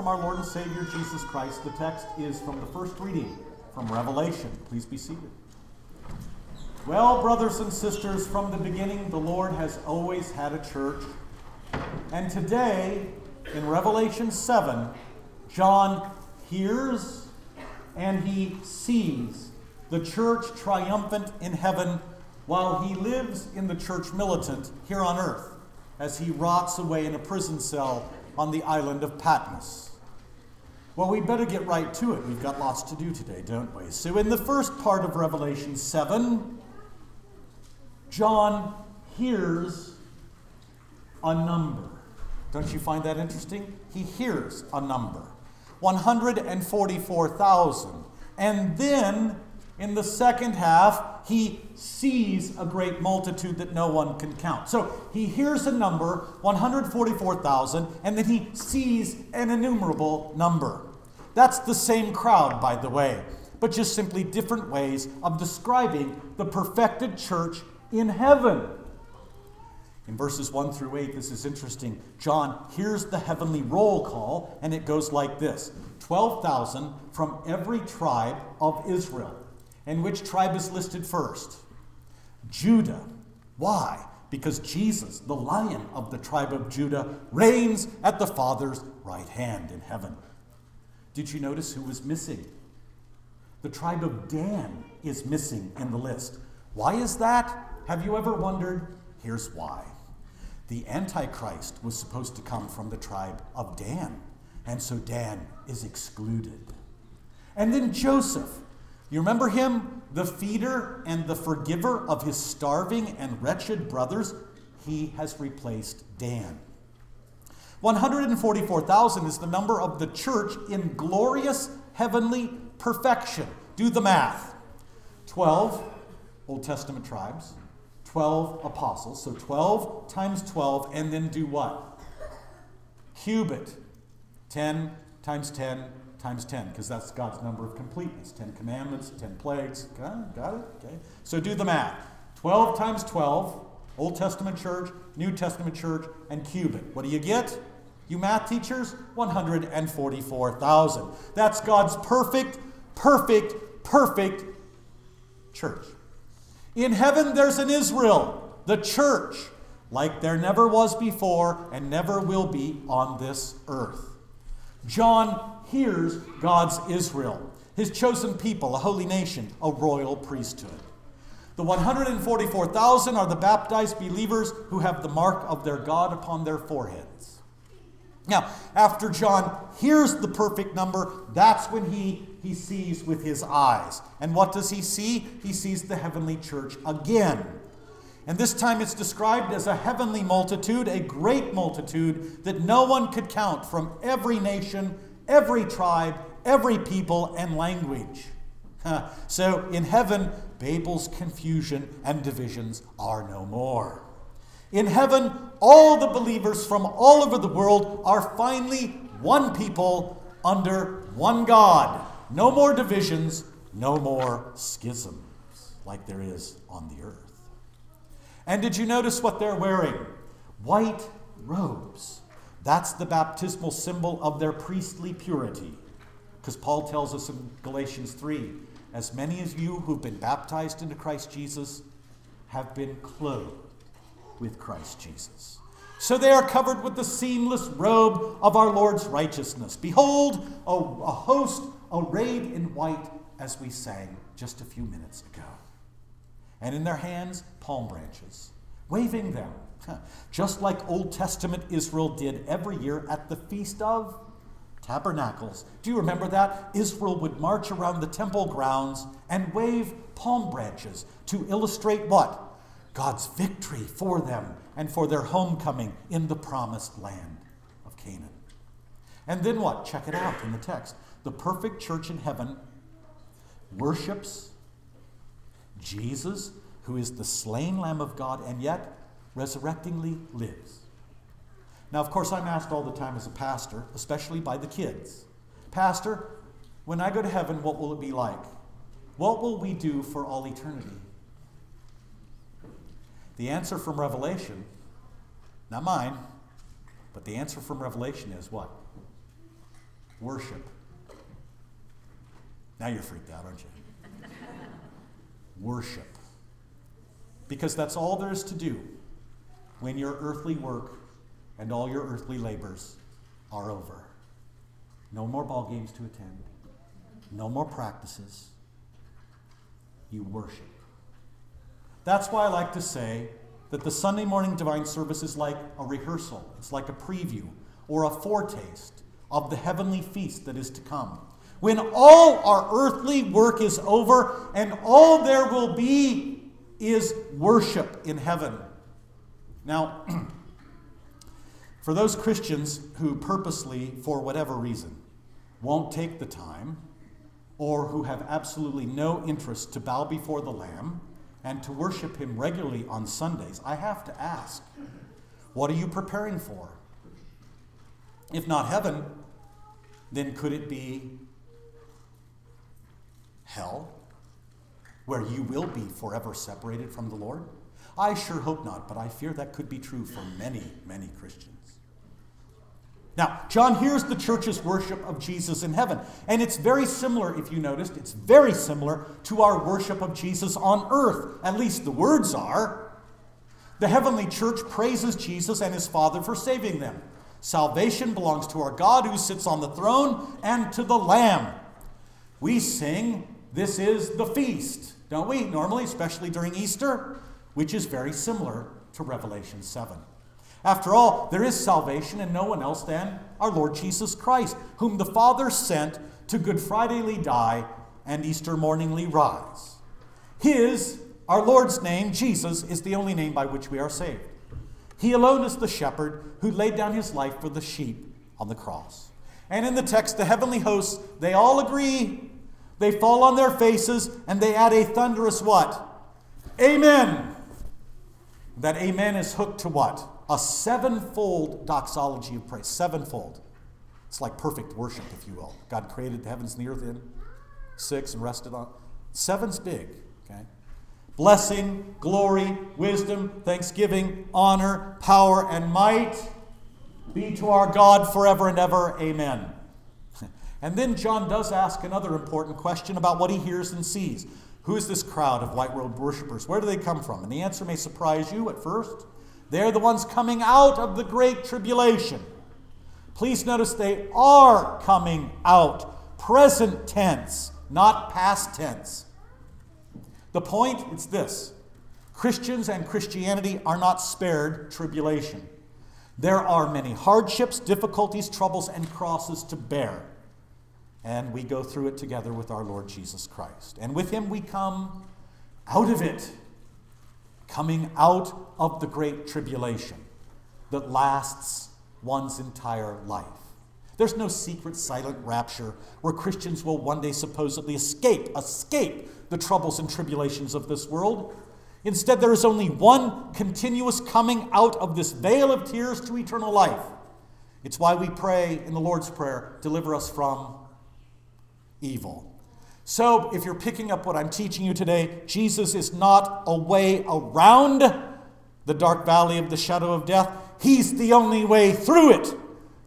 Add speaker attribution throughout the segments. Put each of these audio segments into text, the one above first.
Speaker 1: from our Lord and Savior Jesus Christ. The text is from the first reading from Revelation. Please be seated. Well, brothers and sisters, from the beginning, the Lord has always had a church. And today, in Revelation 7, John hears and he sees the church triumphant in heaven while he lives in the church militant here on earth as he rots away in a prison cell on the island of Patmos. Well, we better get right to it. We've got lots to do today, don't we? So, in the first part of Revelation 7, John hears a number. Don't you find that interesting? He hears a number 144,000. And then in the second half, he sees a great multitude that no one can count. So he hears a number, 144,000, and then he sees an innumerable number. That's the same crowd, by the way, but just simply different ways of describing the perfected church in heaven. In verses 1 through 8, this is interesting. John hears the heavenly roll call, and it goes like this 12,000 from every tribe of Israel. And which tribe is listed first? Judah. Why? Because Jesus, the lion of the tribe of Judah, reigns at the Father's right hand in heaven. Did you notice who was missing? The tribe of Dan is missing in the list. Why is that? Have you ever wondered? Here's why. The Antichrist was supposed to come from the tribe of Dan, and so Dan is excluded. And then Joseph. You remember him? The feeder and the forgiver of his starving and wretched brothers? He has replaced Dan. 144,000 is the number of the church in glorious heavenly perfection. Do the math. 12 Old Testament tribes, 12 apostles. So 12 times 12, and then do what? Cubit. 10 times 10 times 10, because that's God's number of completeness. 10 commandments, 10 plagues. Got it? Got it? Okay. So do the math. 12 times 12, Old Testament church, New Testament church, and cubit. What do you get? You math teachers? 144,000. That's God's perfect, perfect, perfect church. In heaven, there's an Israel, the church, like there never was before and never will be on this earth. John hears God's Israel, his chosen people, a holy nation, a royal priesthood. The 144,000 are the baptized believers who have the mark of their God upon their foreheads. Now, after John hears the perfect number, that's when he he sees with his eyes. And what does he see? He sees the heavenly church again. And this time it's described as a heavenly multitude, a great multitude that no one could count from every nation, every tribe, every people, and language. So in heaven, Babel's confusion and divisions are no more. In heaven, all the believers from all over the world are finally one people under one God. No more divisions, no more schisms like there is on the earth. And did you notice what they're wearing? White robes. That's the baptismal symbol of their priestly purity. Because Paul tells us in Galatians 3 as many as you who've been baptized into Christ Jesus have been clothed with Christ Jesus. So they are covered with the seamless robe of our Lord's righteousness. Behold, a, a host arrayed in white, as we sang just a few minutes ago. And in their hands, palm branches, waving them, just like Old Testament Israel did every year at the Feast of Tabernacles. Do you remember that? Israel would march around the temple grounds and wave palm branches to illustrate what? God's victory for them and for their homecoming in the promised land of Canaan. And then what? Check it out in the text. The perfect church in heaven worships Jesus, who is the slain Lamb of God, and yet resurrectingly lives. Now, of course, I'm asked all the time as a pastor, especially by the kids Pastor, when I go to heaven, what will it be like? What will we do for all eternity? The answer from Revelation, not mine, But the answer from Revelation is what? Worship. Now you're freaked out, aren't you? Worship. Because that's all there is to do when your earthly work and all your earthly labors are over. No more ball games to attend, no more practices. You worship. That's why I like to say that the Sunday morning divine service is like a rehearsal, it's like a preview or a foretaste of the heavenly feast that is to come. When all our earthly work is over and all there will be is worship in heaven. Now, for those Christians who purposely, for whatever reason, won't take the time or who have absolutely no interest to bow before the Lamb and to worship Him regularly on Sundays, I have to ask, what are you preparing for? If not heaven, then could it be hell, where you will be forever separated from the Lord? I sure hope not, but I fear that could be true for many, many Christians. Now, John hears the church's worship of Jesus in heaven, and it's very similar, if you noticed, it's very similar to our worship of Jesus on earth. At least the words are. The heavenly church praises Jesus and his Father for saving them. Salvation belongs to our God who sits on the throne and to the Lamb. We sing, This is the feast, don't we? Normally, especially during Easter, which is very similar to Revelation 7. After all, there is salvation in no one else than our Lord Jesus Christ, whom the Father sent to Good Fridayly die and Easter morningly rise. His, our Lord's name, Jesus, is the only name by which we are saved. He alone is the shepherd who laid down his life for the sheep on the cross. And in the text, the heavenly hosts, they all agree. They fall on their faces and they add a thunderous what? Amen. That amen is hooked to what? A sevenfold doxology of praise. Sevenfold. It's like perfect worship, if you will. God created the heavens and the earth in six and rested on. Seven's big, okay? Blessing, glory, wisdom, thanksgiving, honor, power, and might be to our God forever and ever. Amen. And then John does ask another important question about what he hears and sees. Who is this crowd of white robed worshippers? Where do they come from? And the answer may surprise you at first. They're the ones coming out of the great tribulation. Please notice they are coming out. Present tense, not past tense. The point is this Christians and Christianity are not spared tribulation. There are many hardships, difficulties, troubles, and crosses to bear. And we go through it together with our Lord Jesus Christ. And with him we come out of it, coming out of the great tribulation that lasts one's entire life. There's no secret silent rapture where Christians will one day supposedly escape, escape the troubles and tribulations of this world. Instead, there is only one continuous coming out of this vale of tears to eternal life. It's why we pray in the Lord's Prayer, deliver us from evil. So, if you're picking up what I'm teaching you today, Jesus is not a way around the dark valley of the shadow of death. He's the only way through it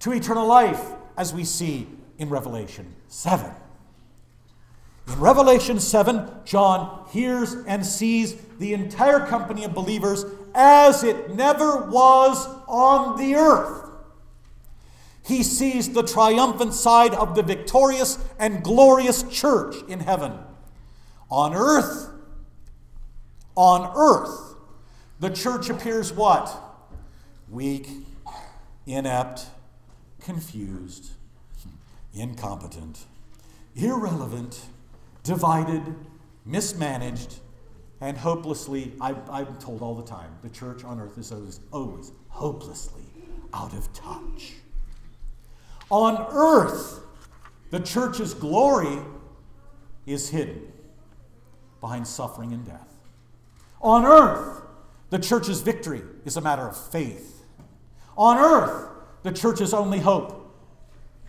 Speaker 1: to eternal life, as we see in Revelation 7. In Revelation 7, John hears and sees the entire company of believers as it never was on the earth. He sees the triumphant side of the victorious and glorious church in heaven. On earth, on earth, the church appears what? Weak, inept, confused, incompetent, irrelevant, divided, mismanaged, and hopelessly, I, am told all the time, the church on earth is always, always hopelessly out of touch. On earth, the church's glory is hidden behind suffering and death. On earth, the church's victory is a matter of faith. On earth, the church's only hope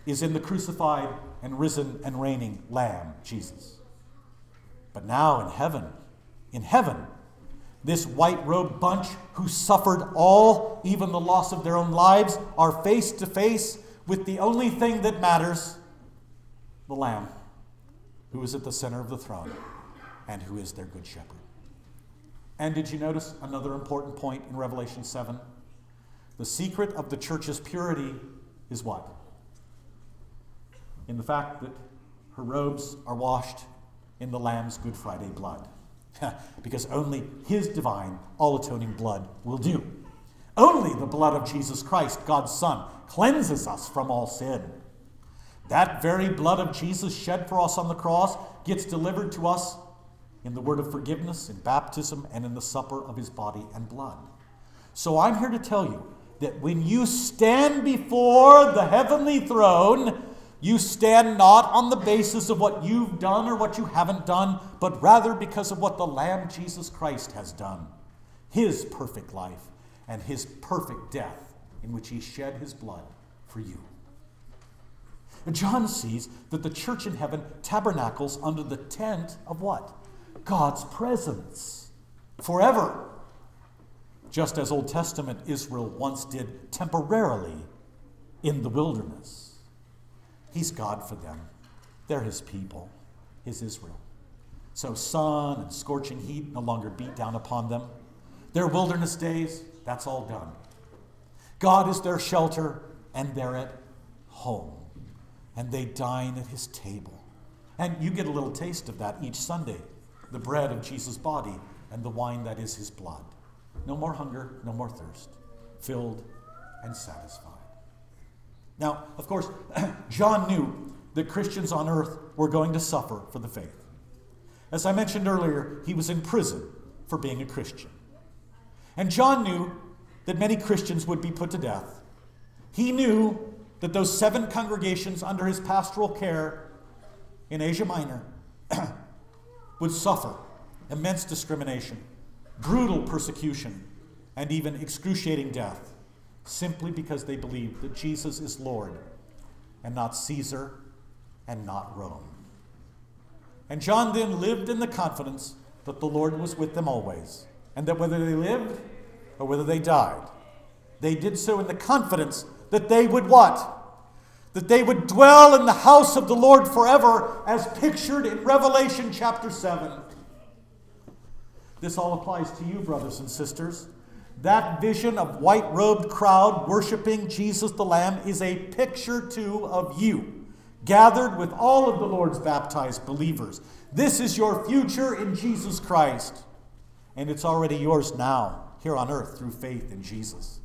Speaker 1: is in the crucified and risen and reigning Lamb, Jesus. But now in heaven, in heaven, this white robed bunch who suffered all, even the loss of their own lives, are face to face with the only thing that matters the Lamb, who is at the center of the throne and who is their good shepherd. And did you notice another important point in Revelation 7? The secret of the church's purity is what? In the fact that her robes are washed in the Lamb's Good Friday blood. because only his divine, all atoning blood will do. Only the blood of Jesus Christ, God's Son, cleanses us from all sin. That very blood of Jesus shed for us on the cross gets delivered to us in the word of forgiveness, in baptism, and in the supper of his body and blood. So I'm here to tell you that when you stand before the heavenly throne, you stand not on the basis of what you've done or what you haven't done, but rather because of what the Lamb Jesus Christ has done. His perfect life and his perfect death, in which he shed his blood for you. John sees that the church in heaven tabernacles under the tent of what? God's presence forever. Just as Old Testament Israel once did temporarily in the wilderness. He's God for them. They're his people, his Israel. So sun and scorching heat no longer beat down upon them. Their wilderness days, that's all done. God is their shelter, and they're at home. And they dine at his table. And you get a little taste of that each Sunday the bread of Jesus' body and the wine that is his blood. No more hunger, no more thirst, filled and satisfied. Now, of course, John knew that Christians on earth were going to suffer for the faith. As I mentioned earlier, he was in prison for being a Christian. And John knew that many Christians would be put to death. He knew that those seven congregations under his pastoral care in Asia Minor would suffer immense discrimination, brutal persecution, and even excruciating death simply because they believed that Jesus is Lord and not Caesar and not Rome. And John then lived in the confidence that the Lord was with them always, and that whether they lived or whether they died, they did so in the confidence that they would what? that they would dwell in the house of the Lord forever, as pictured in Revelation chapter 7. This all applies to you, brothers and sisters. That vision of white robed crowd worshiping Jesus the Lamb is a picture too of you, gathered with all of the Lord's baptized believers. This is your future in Jesus Christ, and it's already yours now, here on earth, through faith in Jesus.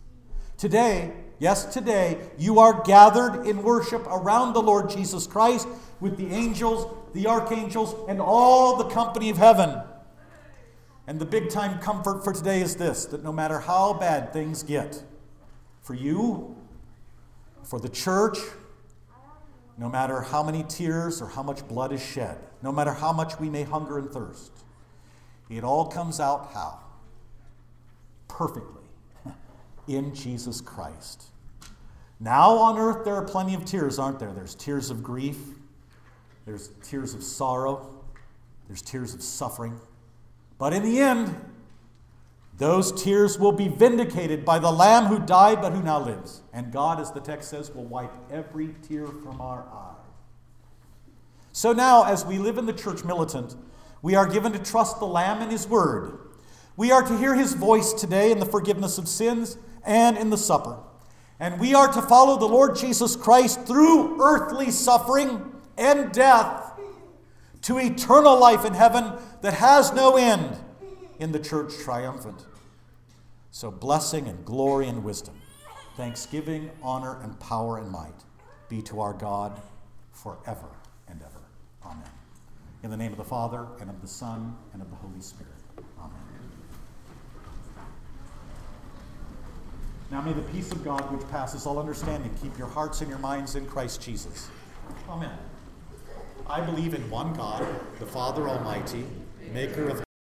Speaker 1: Today, yes, today, you are gathered in worship around the Lord Jesus Christ with the angels, the archangels, and all the company of heaven. And the big time comfort for today is this that no matter how bad things get, for you, for the church, no matter how many tears or how much blood is shed, no matter how much we may hunger and thirst, it all comes out how? Perfectly in Jesus Christ. Now on earth, there are plenty of tears, aren't there? There's tears of grief, there's tears of sorrow, there's tears of suffering. But in the end, those tears will be vindicated by the Lamb who died but who now lives. And God, as the text says, will wipe every tear from our eye. So now, as we live in the church militant, we are given to trust the Lamb and His Word. We are to hear His voice today in the forgiveness of sins and in the supper. And we are to follow the Lord Jesus Christ through earthly suffering and death to eternal life in heaven that has no end in the church triumphant. So, blessing and glory and wisdom, thanksgiving, honor, and power and might be to our God forever and ever. Amen. In the name of the Father, and of the Son, and of the Holy Spirit. Amen. Now may the peace of God, which passes all understanding, keep your hearts and your minds in Christ Jesus. Amen. I believe in one God, the Father Almighty, maker of